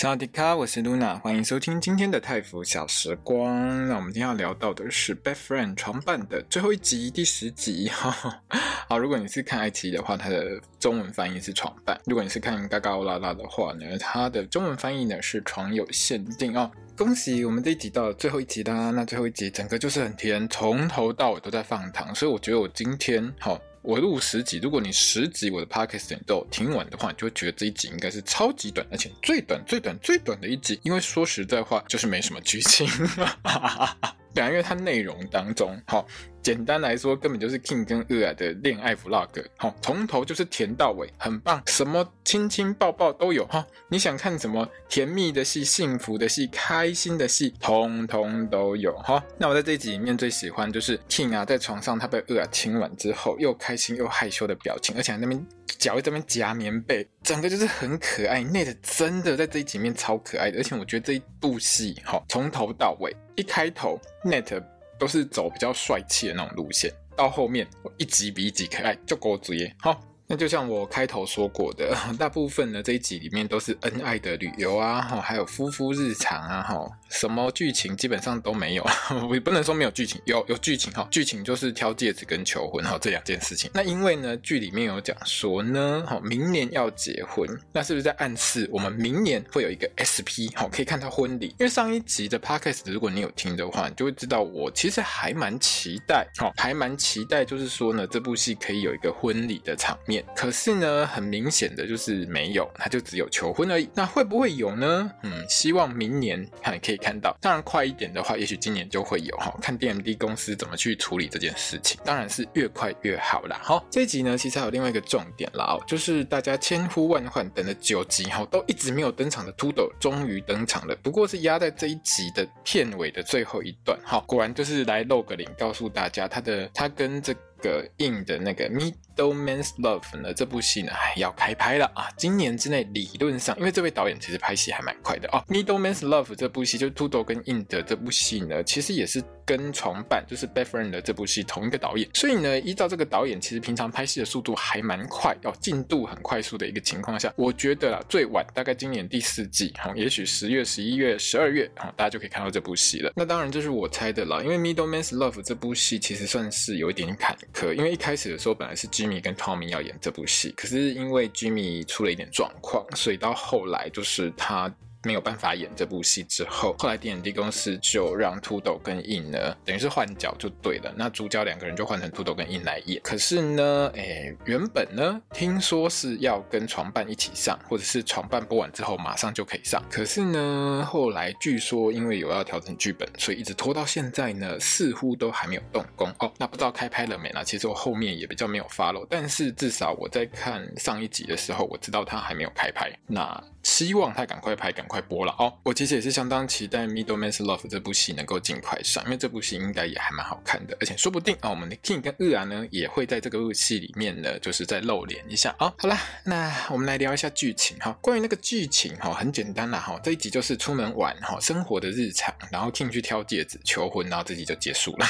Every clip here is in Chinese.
萨瓦迪卡，我是 Luna，欢迎收听今天的泰服小时光。那我们今天要聊到的是《Best Friend》床伴的最后一集，第十集。好，如果你是看爱奇艺的话，它的中文翻译是床伴；如果你是看嘎嘎欧拉拉的话呢，它的中文翻译呢是床友限定哦。恭喜我们这一集到了最后一集啦！那最后一集整个就是很甜，从头到尾都在放糖，所以我觉得我今天好。我录十集，如果你十集我的 podcast 你都听完的话，你就会觉得这一集应该是超级短，而且最短、最短、最短的一集。因为说实在话，就是没什么剧情。对啊，因为它内容当中，好。简单来说，根本就是 King 跟 Ua 的恋爱 vlog，好，从头就是甜到尾，很棒，什么亲亲抱抱都有哈。你想看什么甜蜜的戏、幸福的戏、开心的戏，通通都有哈。那我在这集里面最喜欢就是 King 啊，在床上他被 Ua 亲完之后，又开心又害羞的表情，而且那边脚在那边夹棉被，整个就是很可爱。Nate 真的在这一集里面超可爱的，而且我觉得这一部戏哈，从头到尾，一开头 net。都是走比较帅气的那种路线，到后面一集比一集可爱，就够直接好。那就像我开头说过的，大部分呢这一集里面都是恩爱的旅游啊，哈，还有夫妇日常啊，哈，什么剧情基本上都没有，我也不能说没有剧情，有有剧情哈，剧情就是挑戒指跟求婚哈这两件事情。那因为呢剧里面有讲说呢，哈，明年要结婚，那是不是在暗示我们明年会有一个 SP，好，可以看到婚礼？因为上一集的 Podcast 如果你有听的话，你就会知道我其实还蛮期待，好，还蛮期待，就是说呢这部戏可以有一个婚礼的场面。可是呢，很明显的就是没有，它就只有求婚而已。那会不会有呢？嗯，希望明年看可以看到。当然快一点的话，也许今年就会有哈。看 DMD 公司怎么去处理这件事情。当然是越快越好啦。好，这一集呢，其实还有另外一个重点啦，就是大家千呼万唤等了九集哈，都一直没有登场的秃斗终于登场了。不过是压在这一集的片尾的最后一段。哈，果然就是来露个脸，告诉大家他的他跟这个 IN 的那个 Middleman's Love 呢，这部戏呢还要开拍了啊！今年之内理论上，因为这位导演其实拍戏还蛮快的哦。Middleman's Love 这部戏就是秃斗跟 IN 的这部戏呢，其实也是跟床伴就是 Befriend 的这部戏同一个导演，所以呢，依照这个导演其实平常拍戏的速度还蛮快哦，进度很快速的一个情况下，我觉得啦，最晚大概今年第四季哈，也许十月、十一月、十二月啊，大家就可以看到这部戏了。那当然这是我猜的啦，因为 Middleman's Love 这部戏其实算是有一点坎坷，因为一开始的时候本来是米跟汤米要演这部戏，可是因为吉米出了一点状况，所以到后来就是他。没有办法演这部戏之后，后来 DMD 公司就让秃斗跟印呢，等于是换角就对了。那主角两个人就换成秃斗跟印来演。可是呢，诶，原本呢，听说是要跟床伴一起上，或者是床伴播完之后马上就可以上。可是呢，后来据说因为有要调整剧本，所以一直拖到现在呢，似乎都还没有动工哦。那不知道开拍了没呢？其实我后面也比较没有 follow，但是至少我在看上一集的时候，我知道他还没有开拍。那希望他赶快拍，赶快播了哦！我其实也是相当期待《Middleman's Love》这部戏能够尽快上，因为这部戏应该也还蛮好看的，而且说不定啊、我们的 King 跟 Ua 呢也会在这个部戏里面呢，就是再露脸一下。哦，好啦，那我们来聊一下剧情哈。关于那个剧情哈，很简单啦哈，这一集就是出门玩哈，生活的日常，然后 King 去挑戒指求婚，然后这集就结束了。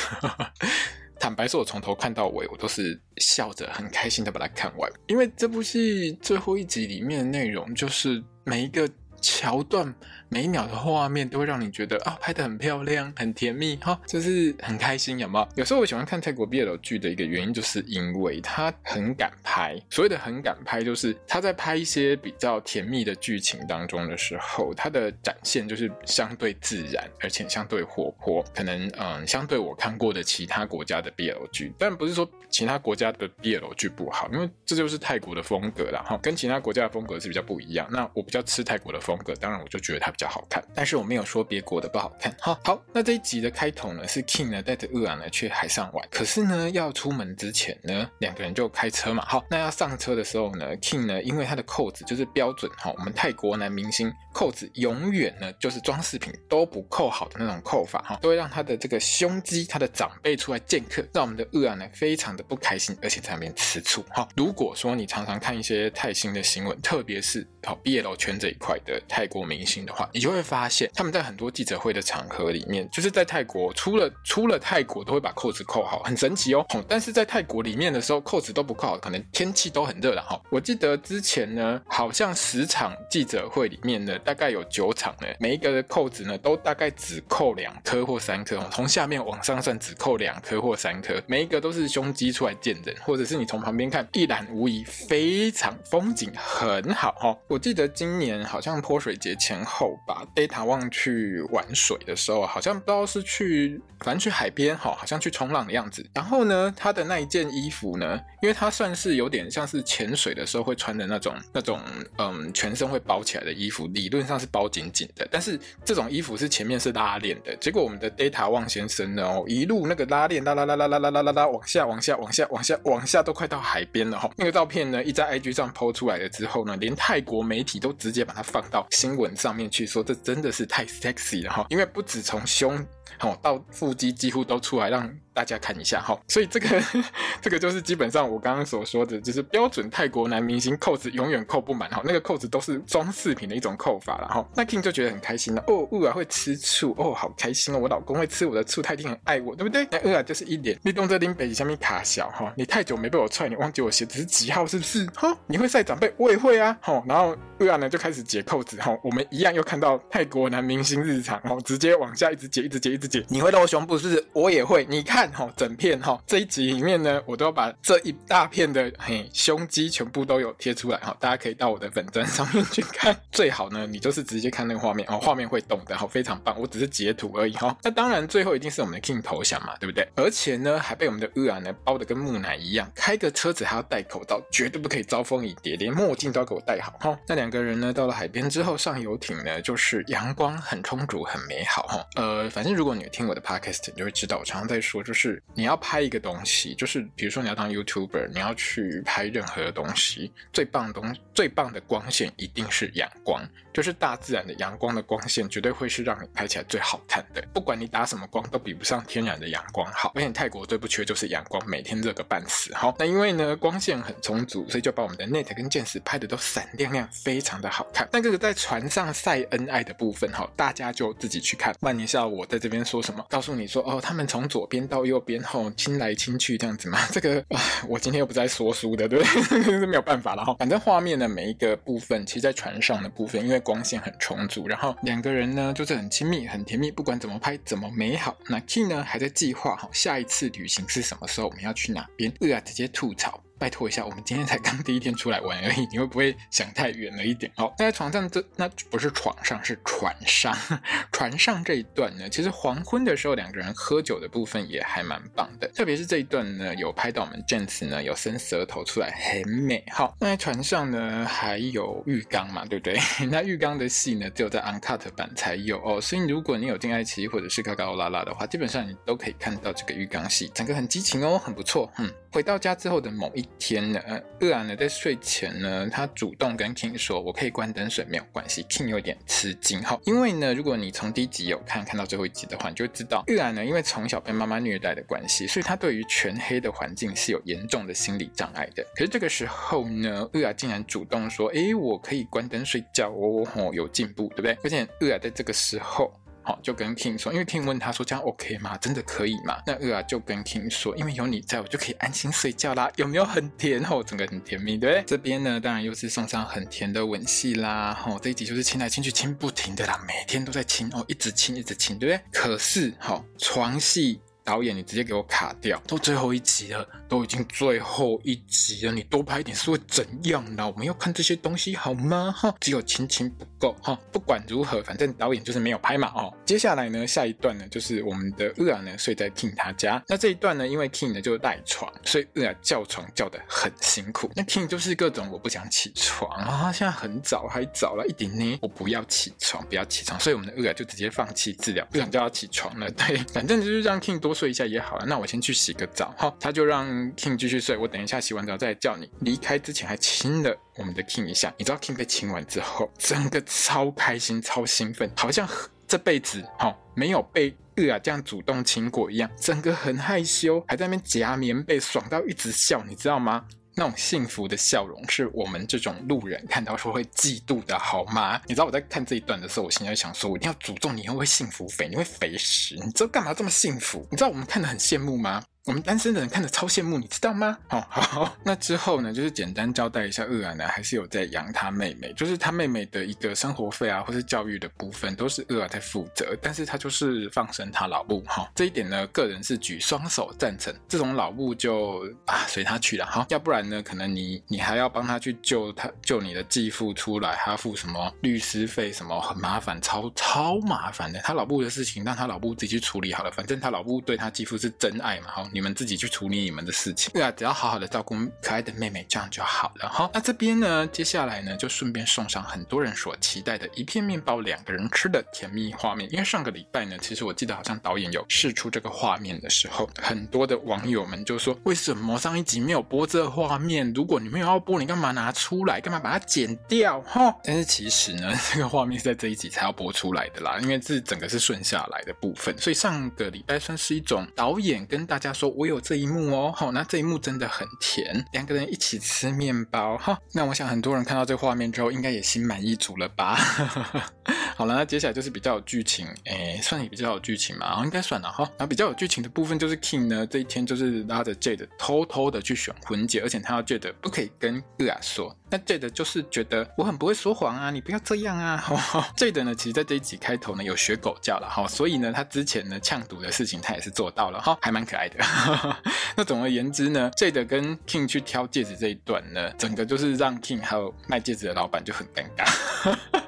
坦白说，我从头看到尾，我都是笑着很开心的把它看完，因为这部戏最后一集里面的内容就是。每一个桥段。每一秒的画面都会让你觉得啊，拍的很漂亮，很甜蜜哈，就是很开心，有没有？有时候我喜欢看泰国 BL 剧的一个原因，就是因为他很敢拍。所谓的很敢拍，就是他在拍一些比较甜蜜的剧情当中的时候，他的展现就是相对自然，而且相对活泼。可能嗯，相对我看过的其他国家的 BL 剧，但不是说其他国家的 BL 剧不好，因为这就是泰国的风格啦哈，跟其他国家的风格是比较不一样。那我比较吃泰国的风风格，当然我就觉得它比较好看。但是我没有说别国的不好看。哈，好，那这一集的开头呢，是 King 呢带着 Ua 呢去海上玩，可是呢要出门之前呢，两个人就开车嘛。好，那要上车的时候呢，King 呢因为他的扣子就是标准哈，我们泰国男明星扣子永远呢就是装饰品都不扣好的那种扣法哈，都会让他的这个胸肌，他的长辈出来见客，让我们的 Ua 呢非常的不开心，而且在那边吃醋。好，如果说你常常看一些泰星的新闻，特别是好 BL 圈这一块的泰国明星的话，你就会发现他们在很多记者会的场合里面，就是在泰国出了出了泰国都会把扣子扣好，很神奇哦。但是在泰国里面的时候，扣子都不扣好，可能天气都很热了哈。我记得之前呢，好像十场记者会里面呢，大概有九场呢，每一个的扣子呢都大概只扣两颗或三颗，从下面往上算只扣两颗或三颗，每一个都是胸肌出来见人，或者是你从旁边看一览无遗，非常风景很好哈。我记得今年好像泼水节前后吧，Data 忘去玩水的时候，好像不知道是去，反正去海边哈，好像去冲浪的样子。然后呢，他的那一件衣服呢，因为他算是有点像是潜水的时候会穿的那种那种嗯，全身会包起来的衣服，理论上是包紧紧的。但是这种衣服是前面是拉链的，结果我们的 Data 旺先生呢，哦，一路那个拉链拉拉拉拉拉拉拉拉拉往下往下往下往下往下都快到海边了哈。那个照片呢，一在 IG 上 PO 出来了之后呢，连泰国媒体都直接把它放到新闻上面去说，这真的是太 sexy 了哈，因为不止从胸。好，到腹肌几乎都出来，让大家看一下哈。所以这个 这个就是基本上我刚刚所说的，就是标准泰国男明星扣子永远扣不满哈，那个扣子都是装饰品的一种扣法了哈。那 King 就觉得很开心了，哦，Ua 会吃醋哦，好开心哦，我老公会吃我的醋，他一定很爱我，对不对？那 Ua 就是一脸，你动这拎北极下面卡小哈，你太久没被我踹，你忘记我鞋子是几号是不是？哈，你会晒长辈，我也会啊。好，然后 Ua 呢就开始解扣子哈，我们一样又看到泰国男明星日常哦，直接往下一直解，一直解，一自己。你会露胸部是不是？我也会。你看哈，整片哈这一集里面呢，我都要把这一大片的嘿胸肌全部都有贴出来哈，大家可以到我的粉专上面去看。最好呢，你就是直接看那个画面哦，画面会动的，好，非常棒。我只是截图而已哈。那当然，最后一定是我们的 King 投降嘛，对不对？而且呢，还被我们的 Ua 呢包的跟木乃一样，开个车子还要戴口罩，绝对不可以招蜂引蝶，连墨镜都要给我戴好哈。那两个人呢，到了海边之后上游艇呢，就是阳光很充足，很美好哈。呃，反正如果你听我的 podcast，你就会知道我常常在说，就是你要拍一个东西，就是比如说你要当 YouTuber，你要去拍任何的东西，最棒的东，最棒的光线一定是阳光，就是大自然的阳光的光线，绝对会是让你拍起来最好看的。不管你打什么光，都比不上天然的阳光好。而且泰国最不缺就是阳光，每天热个半死。好，那因为呢光线很充足，所以就把我们的 Net 跟剑石拍的都闪亮亮，非常的好看。那这个在船上晒恩爱的部分，哈，大家就自己去看。万年下我在这边说什么，告诉你说哦，他们从左边到右边后亲来亲去这样子嘛。这个我今天又不在说书的，对不对？是没有办法了哈。反正画面的每一个部分，其实在船上的部分，因为光线很充足，然后两个人呢就是很亲密、很甜蜜，不管怎么拍怎么美好。那 King 呢还在计划哈下一次旅行是什么时候，我们要去哪边对啊直接吐槽。拜托一下，我们今天才刚第一天出来玩而已，你会不会想太远了一点？好，那在床上这那不是床上，是船上。船上这一段呢，其实黄昏的时候两个人喝酒的部分也还蛮棒的，特别是这一段呢，有拍到我们 James 呢有伸舌头出来，很美。好，那在船上呢还有浴缸嘛，对不对？那浴缸的戏呢只有在 Uncut 版才有哦，所以如果你有进爱奇艺或者是高高拉拉的话，基本上你都可以看到这个浴缸戏，整个很激情哦，很不错。嗯，回到家之后的某一天呢，Ua 呢在睡前呢，他主动跟 King 说：“我可以关灯睡，没有关系。”King 有点吃惊哈，因为呢，如果你从第一集有看看到最后一集的话，你就知道 Ua 呢，因为从小被妈妈虐待的关系，所以他对于全黑的环境是有严重的心理障碍的。可是这个时候呢，Ua 竟然主动说：“诶，我可以关灯睡觉哦，哦，有进步，对不对？”而且 Ua 在这个时候。好，就跟 King 说，因为 King 问他说：“这样 OK 吗？真的可以吗？”那二啊就跟 King 说：“因为有你在，我就可以安心睡觉啦。有没有很甜？哦，整个很甜蜜，对不对？这边呢，当然又是送上很甜的吻戏啦。哦，这一集就是亲来亲去，亲不停的啦，每天都在亲哦，一直亲，一直亲，对不对？可是，好，床戏。导演，你直接给我卡掉，都最后一集了，都已经最后一集了，你多拍一点是会怎样呢？我们要看这些东西好吗？哈，只有亲情不够哈。不管如何，反正导演就是没有拍嘛哦。接下来呢，下一段呢，就是我们的厄尔呢睡在 King 他家。那这一段呢，因为 King 呢就赖床，所以厄尔叫床叫的很辛苦。那 King 就是各种我不想起床啊，现在很早还早了一点呢，我不要起床，不要起床。所以我们的厄尔就直接放弃治疗，不想叫他起床了。对，反正就是让 King 多睡一下也好了。那我先去洗个澡哈，他就让 King 继续睡，我等一下洗完澡再叫你。离开之前还亲了我们的 King 一下，你知道 King 被亲完之后，整个超开心、超兴奋，好像这辈子哈没有被厄尔这样主动亲过一样，整个很害羞，还在那边夹棉被，爽到一直笑，你知道吗？那种幸福的笑容是我们这种路人看到说会嫉妒的，好吗？你知道我在看这一段的时候，我心里想说，我一定要诅咒你，以后会幸福肥，你会肥死，你知道干嘛这么幸福？你知道我们看的很羡慕吗？我们单身的人看着超羡慕，你知道吗？哦，好，好 那之后呢，就是简单交代一下，厄尔呢还是有在养他妹妹，就是他妹妹的一个生活费啊，或是教育的部分，都是厄尔在负责，但是他就是放生他老布，哈、哦，这一点呢，个人是举双手赞成，这种老布就啊随他去了，哈，要不然呢，可能你你还要帮他去救他救你的继父出来，还付什么律师费什么，很麻烦，超超麻烦的，他老布的事情让他老布自己去处理好了，反正他老布对他继父是真爱嘛，哈。你们自己去处理你们的事情，对啊，只要好好的照顾可爱的妹妹，这样就好了哈。那这边呢，接下来呢，就顺便送上很多人所期待的一片面包，两个人吃的甜蜜画面。因为上个礼拜呢，其实我记得好像导演有试出这个画面的时候，很多的网友们就说，为什么上一集没有播这画面？如果你没有要播，你干嘛拿出来？干嘛把它剪掉？哈！但是其实呢，这个画面是在这一集才要播出来的啦，因为这整个是顺下来的部分，所以上个礼拜算是一种导演跟大家说，我有。这一幕哦，好，那这一幕真的很甜，两个人一起吃面包，哈，那我想很多人看到这画面之后，应该也心满意足了吧？好了，那接下来就是比较有剧情，诶，算也比较有剧情嘛，应该算了哈。然后比较有剧情的部分就是 King 呢，这一天就是拉着 Jade 偷偷的去选婚戒，而且他要 Jade 不可以跟厄尔说。那 Jade 就是觉得我很不会说谎啊，你不要这样啊。Jade 呢，其实在这一集开头呢有学狗叫了哈，所以呢他之前呢呛赌的事情他也是做到了哈，还蛮可爱的。那总而言之呢，Jade 跟 King 去挑戒指这一段呢，整个就是让 King 还有卖戒指的老板就很尴尬。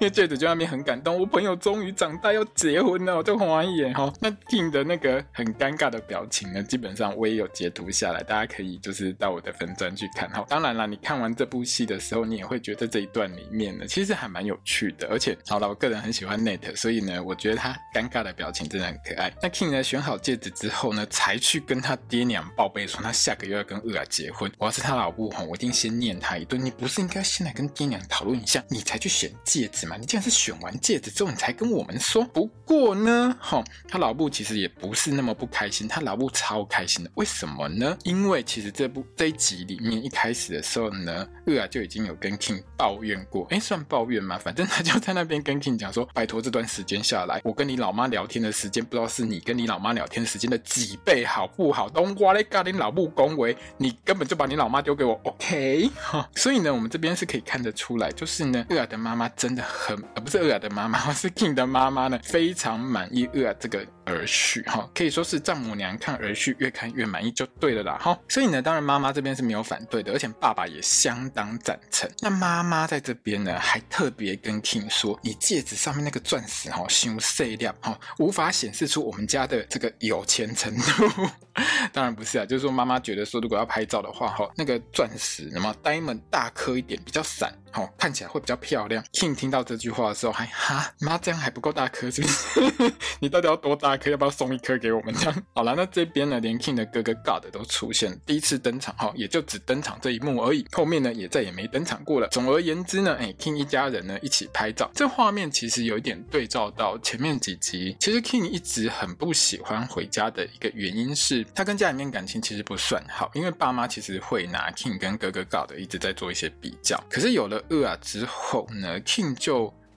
因为 Jade 就那边很感动，我朋友终于长大要结婚了，我就红完眼哈。那 King 的那个很尴尬的表情呢，基本上我也有截图下来，大家可以就是到我的粉专去看哈。当然啦，你看完这部戏的时候，你也会觉得这一段里面呢，其实还蛮有趣的。而且好了，我个人很喜欢 Nate，所以呢，我觉得他尴尬的表情真的很可爱。那 King 呢选好戒指之后呢，才去跟他爹娘报备说他下个月要跟厄尔结婚。我要是他老母哈，我一定先念他一顿。你不是应该先来跟爹娘讨论一下，你才去选戒指吗？你竟然是选完戒指之后，你才跟我们说。不过呢，哈，他老布其实也不是那么不开心，他老布超开心的。为什么呢？因为其实这部这一集里面一开始的时候呢，厄尔就已经有跟 King 抱怨过，哎，算抱怨吗？反正他就在那边跟 King 讲说，拜托这段时间下来，我跟你老妈聊天的时间，不知道是你跟你老妈聊天时间的几倍，好不好？东瓜嘞，嘎你老布恭维，你根本就把你老妈丢给我，OK？哈，所以呢，我们这边是可以看得出来，就是呢，厄尔的妈妈真的。很不是厄尔的妈妈，是 King 的妈妈呢，非常满意厄尔这个儿婿哈，可以说是丈母娘看儿婿越看越满意就对了啦哈。所以呢，当然妈妈这边是没有反对的，而且爸爸也相当赞成。那妈妈在这边呢，还特别跟 King 说：“你戒指上面那个钻石哈，太细粒哈，无法显示出我们家的这个有钱程度。”当然不是啊，就是说妈妈觉得说，如果要拍照的话哈，那个钻石那么 diamond 大颗一点，比较闪。哦，看起来会比较漂亮。King 听到这句话的时候还，哈妈这样还不够大颗是不是？你到底要多大颗？要不要送一颗给我们？这样 好了，那这边呢，连 King 的哥哥 God 都出现，第一次登场哈，也就只登场这一幕而已，后面呢也再也没登场过了。总而言之呢，哎，King 一家人呢一起拍照，这画面其实有一点对照到前面几集。其实 King 一直很不喜欢回家的一个原因是，他跟家里面感情其实不算好，因为爸妈其实会拿 King 跟哥哥 God 一直在做一些比较。可是有了厄尔之后呢，King 就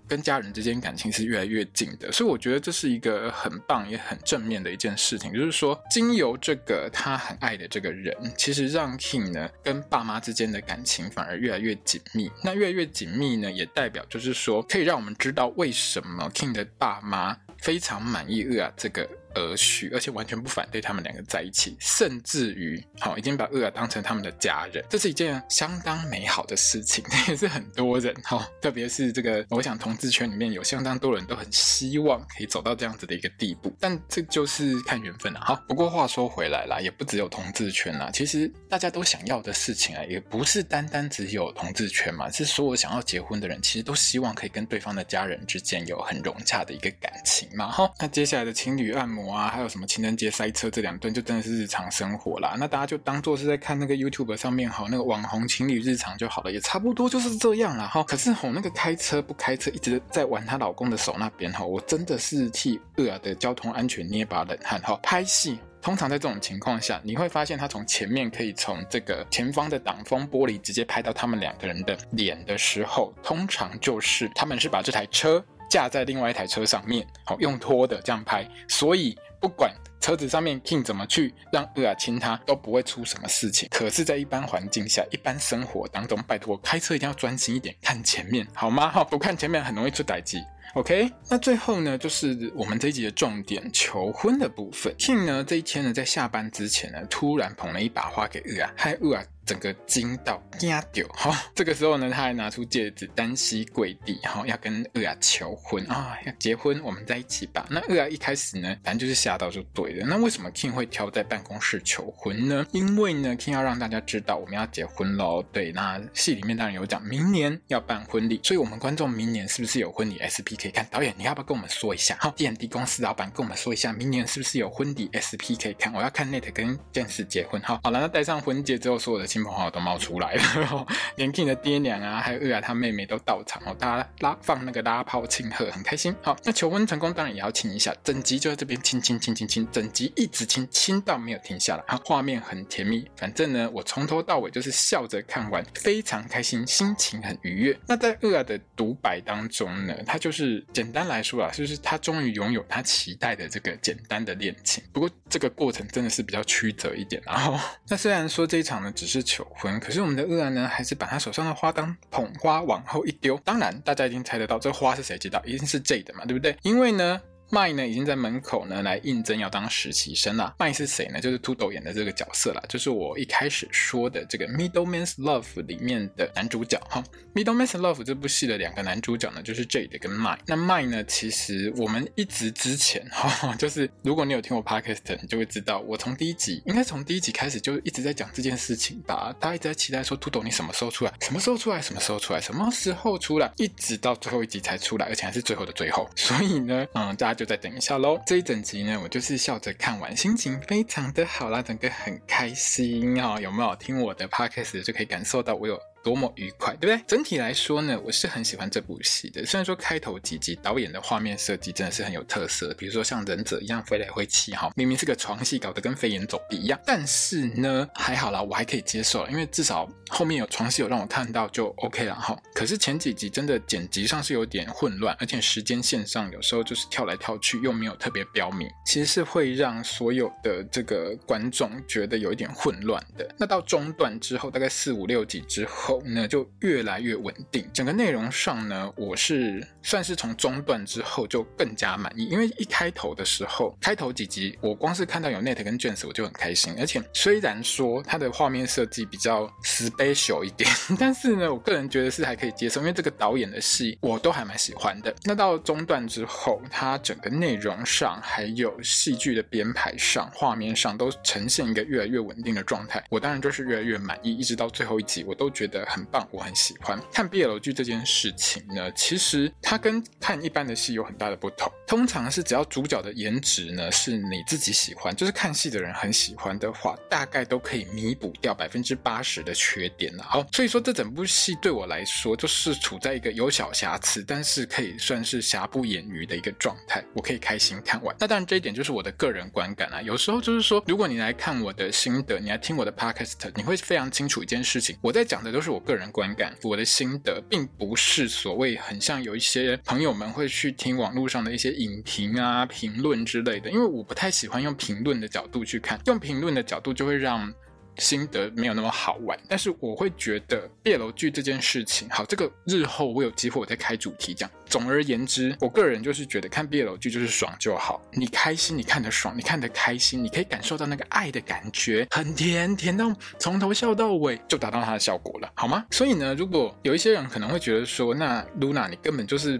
跟家人之间感情是越来越近的，所以我觉得这是一个很棒也很正面的一件事情，就是说，经由这个他很爱的这个人，其实让 King 呢跟爸妈之间的感情反而越来越紧密。那越来越紧密呢，也代表就是说，可以让我们知道为什么 King 的爸妈非常满意厄啊这个而许，而且完全不反对他们两个在一起，甚至于好已经把厄尔当成他们的家人，这是一件相当美好的事情，也是很多人哈，特别是这个，我想同志圈里面有相当多人都很希望可以走到这样子的一个地步，但这就是看缘分了哈。不过话说回来啦，也不只有同志圈啦，其实大家都想要的事情啊，也不是单单只有同志圈嘛，是所有想要结婚的人，其实都希望可以跟对方的家人之间有很融洽的一个感情嘛哈。那接下来的情侣按摩啊，还有什么情人节塞车这两顿，就真的是日常生活啦。那大家就当做是在看那个 YouTube 上面哈，那个网红情侣日常就好了，也差不多就是这样啦哈。可是吼，那个开车不开车，一直在玩她老公的手那边哈，我真的是替厄尔的交通安全捏把冷汗哈。拍戏通常在这种情况下，你会发现他从前面可以从这个前方的挡风玻璃直接拍到他们两个人的脸的时候，通常就是他们是把这台车。架在另外一台车上面，好用拖的这样拍，所以不管车子上面 King 怎么去让厄尔亲他，都不会出什么事情。可是，在一般环境下、一般生活当中，拜托开车一定要专心一点，看前面好吗？哈，不看前面很容易出代志。OK，那最后呢，就是我们这一集的重点——求婚的部分。King 呢，这一天呢，在下班之前呢，突然捧了一把花给厄尔，害厄尔。整个惊到惊掉 哈，这个时候呢，他还拿出戒指，单膝跪地，哈，要跟厄雅求婚啊，要结婚，我们在一起吧。那厄雅一开始呢，反正就是吓到就对了。那为什么 King 会挑在办公室求婚呢？因为呢，King 要让大家知道我们要结婚喽。对，那戏里面当然有讲明年要办婚礼，所以我们观众明年是不是有婚礼 SP 可以看？导演，你要不要跟我们说一下？好，D&D 公司老板跟我们说一下，明年是不是有婚礼 SP 可以看？我要看 Nate 跟剑士结婚。好，好了，那戴上婚戒之后，所有的亲朋好友都冒出来了，连 King 的爹娘啊，还有厄尔他妹妹都到场哦，大家拉放那个拉炮庆贺，很开心。好，那求婚成功，当然也要亲一下。整集就在这边亲亲亲亲亲，整集一直亲，亲到没有停下来。好，画面很甜蜜。反正呢，我从头到尾就是笑着看完，非常开心，心情很愉悦。那在厄尔的独白当中呢，他就是简单来说啊，就是他终于拥有他期待的这个简单的恋情。不过这个过程真的是比较曲折一点。然后，那虽然说这一场呢只是求婚，可是我们的厄尔呢，还是把他手上的花当捧花往后一丢。当然，大家已经猜得到，这花是谁接到？一定是 J 的嘛，对不对？因为呢。麦呢已经在门口呢来应征要当实习生了。麦是谁呢？就是秃斗演的这个角色啦，就是我一开始说的这个《Middleman's Love》里面的男主角哈。《Middleman's Love》这部戏的两个男主角呢，就是 Jade 跟麦。那麦呢，其实我们一直之前哈，就是如果你有听我 Podcast，你就会知道，我从第一集，应该从第一集开始就一直在讲这件事情吧。大家一直在期待说，秃斗你什么时候出来？什么时候出来？什么时候出来？什么时候出来？一直到最后一集才出来，而且还是最后的最后。所以呢，嗯，大家。就再等一下喽。这一整集呢，我就是笑着看完，心情非常的好啦，整个很开心啊。有没有听我的 podcast 就可以感受到我有。多么愉快，对不对？整体来说呢，我是很喜欢这部戏的。虽然说开头几集导演的画面设计真的是很有特色，比如说像忍者一样飞来飞去，哈，明明是个床戏，搞得跟飞檐走壁一样。但是呢，还好啦，我还可以接受，因为至少后面有床戏有让我看到就 OK 了哈。可是前几集真的剪辑上是有点混乱，而且时间线上有时候就是跳来跳去，又没有特别标明，其实是会让所有的这个观众觉得有一点混乱的。那到中段之后，大概四五六集之后。后呢，就越来越稳定。整个内容上呢，我是算是从中段之后就更加满意。因为一开头的时候，开头几集我光是看到有 Nate 跟 James 我就很开心。而且虽然说它的画面设计比较 special 一点，但是呢，我个人觉得是还可以接受。因为这个导演的戏我都还蛮喜欢的。那到中段之后，它整个内容上还有戏剧的编排上、画面上都呈现一个越来越稳定的状态。我当然就是越来越满意，一直到最后一集，我都觉得。很棒，我很喜欢看 BL 剧这件事情呢。其实它跟看一般的戏有很大的不同。通常是只要主角的颜值呢是你自己喜欢，就是看戏的人很喜欢的话，大概都可以弥补掉百分之八十的缺点了。好，所以说这整部戏对我来说就是处在一个有小瑕疵，但是可以算是瑕不掩瑜的一个状态，我可以开心看完。那当然这一点就是我的个人观感啊。有时候就是说，如果你来看我的心得，你来听我的 podcast，你会非常清楚一件事情，我在讲的都是。我个人观感，我的心得，并不是所谓很像有一些朋友们会去听网络上的一些影评啊、评论之类的，因为我不太喜欢用评论的角度去看，用评论的角度就会让。心得没有那么好玩，但是我会觉得 BL 剧这件事情，好，这个日后我有机会我再开主题讲。总而言之，我个人就是觉得看 BL 剧就是爽就好，你开心，你看得爽，你看得开心，你可以感受到那个爱的感觉，很甜，甜到从头笑到尾，就达到它的效果了，好吗？所以呢，如果有一些人可能会觉得说，那 Luna 你根本就是。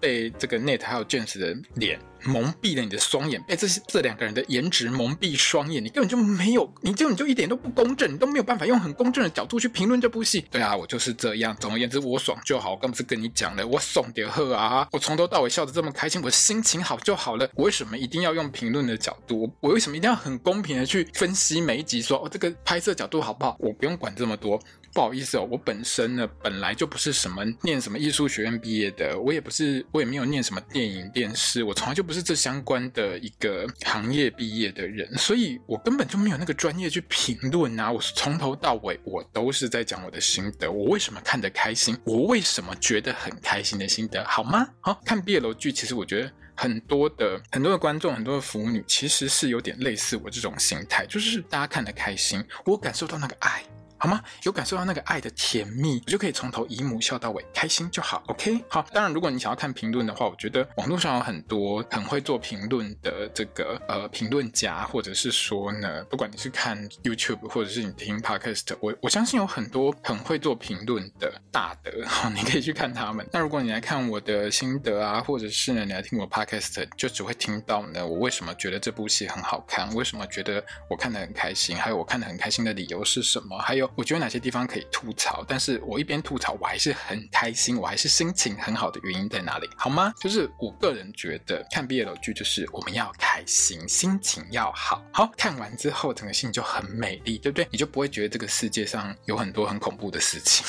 被这个 Nate 还有 James 的脸蒙蔽了你的双眼，被这些这两个人的颜值蒙蔽双眼，你根本就没有，你就你就一点都不公正，你都没有办法用很公正的角度去评论这部戏。对啊，我就是这样。总而言之，我爽就好。我刚不是跟你讲了，我爽点喝啊！我从头到尾笑得这么开心，我心情好就好了。我为什么一定要用评论的角度？我为什么一定要很公平的去分析每一集，说哦这个拍摄角度好不好？我不用管这么多。不好意思哦，我本身呢本来就不是什么念什么艺术学院毕业的，我也不是，我也没有念什么电影电视，我从来就不是这相关的一个行业毕业的人，所以我根本就没有那个专业去评论啊。我是从头到尾我都是在讲我的心得，我为什么看得开心，我为什么觉得很开心的心得，好吗？好，看 BL 剧，其实我觉得很多的很多的观众，很多的腐女其实是有点类似我这种心态，就是大家看得开心，我感受到那个爱。好吗？有感受到那个爱的甜蜜，我就可以从头姨母笑到尾，开心就好。OK，好。当然，如果你想要看评论的话，我觉得网络上有很多很会做评论的这个呃评论家，或者是说呢，不管你是看 YouTube 或者是你听 Podcast，我我相信有很多很会做评论的大德，好，你可以去看他们。那如果你来看我的心得啊，或者是呢，你来听我 Podcast，就只会听到呢，我为什么觉得这部戏很好看，为什么觉得我看得很开心，还有我看得很开心的理由是什么，还有。我觉得哪些地方可以吐槽，但是我一边吐槽，我还是很开心，我还是心情很好的原因在哪里？好吗？就是我个人觉得看 BL 剧就是我们要开心，心情要好，好，看完之后整个心情就很美丽，对不对？你就不会觉得这个世界上有很多很恐怖的事情。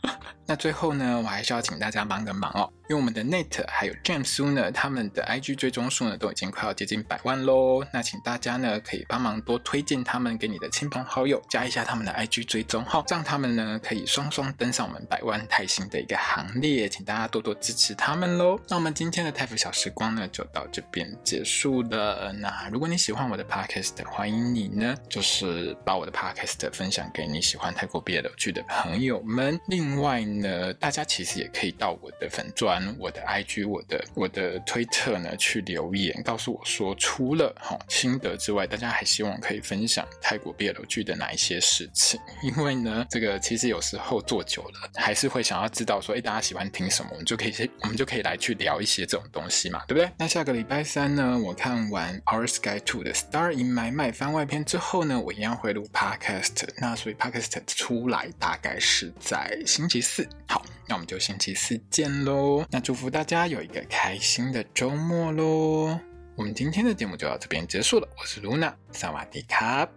那最后呢，我还是要请大家帮个忙哦。因为我们的 Nate 还有 James Su 呢，他们的 IG 追踪数呢都已经快要接近百万喽。那请大家呢可以帮忙多推荐他们给你的亲朋好友，加一下他们的 IG 追踪号，让他们呢可以双双登上我们百万泰星的一个行列。请大家多多支持他们喽。那我们今天的泰服小时光呢就到这边结束了。那如果你喜欢我的 Podcast，欢迎你呢就是把我的 Podcast 分享给你喜欢泰国 BL 剧的朋友们。另外呢，大家其实也可以到我的粉钻我的 IG，我的我的推特呢，去留言告诉我说，除了哈心得之外，大家还希望可以分享泰国 BL 剧的哪一些事情？因为呢，这个其实有时候做久了，还是会想要知道说，哎，大家喜欢听什么，我们就可以先，我们就可以来去聊一些这种东西嘛，对不对？那下个礼拜三呢，我看完 Our Sky Two 的 Star in My Mind 番外篇之后呢，我一样会录 Podcast，那所以 Podcast 出来大概是在星期四。好。那我们就星期四见喽！那祝福大家有一个开心的周末喽！我们今天的节目就到这边结束了，我是 Luna，萨瓦迪卡。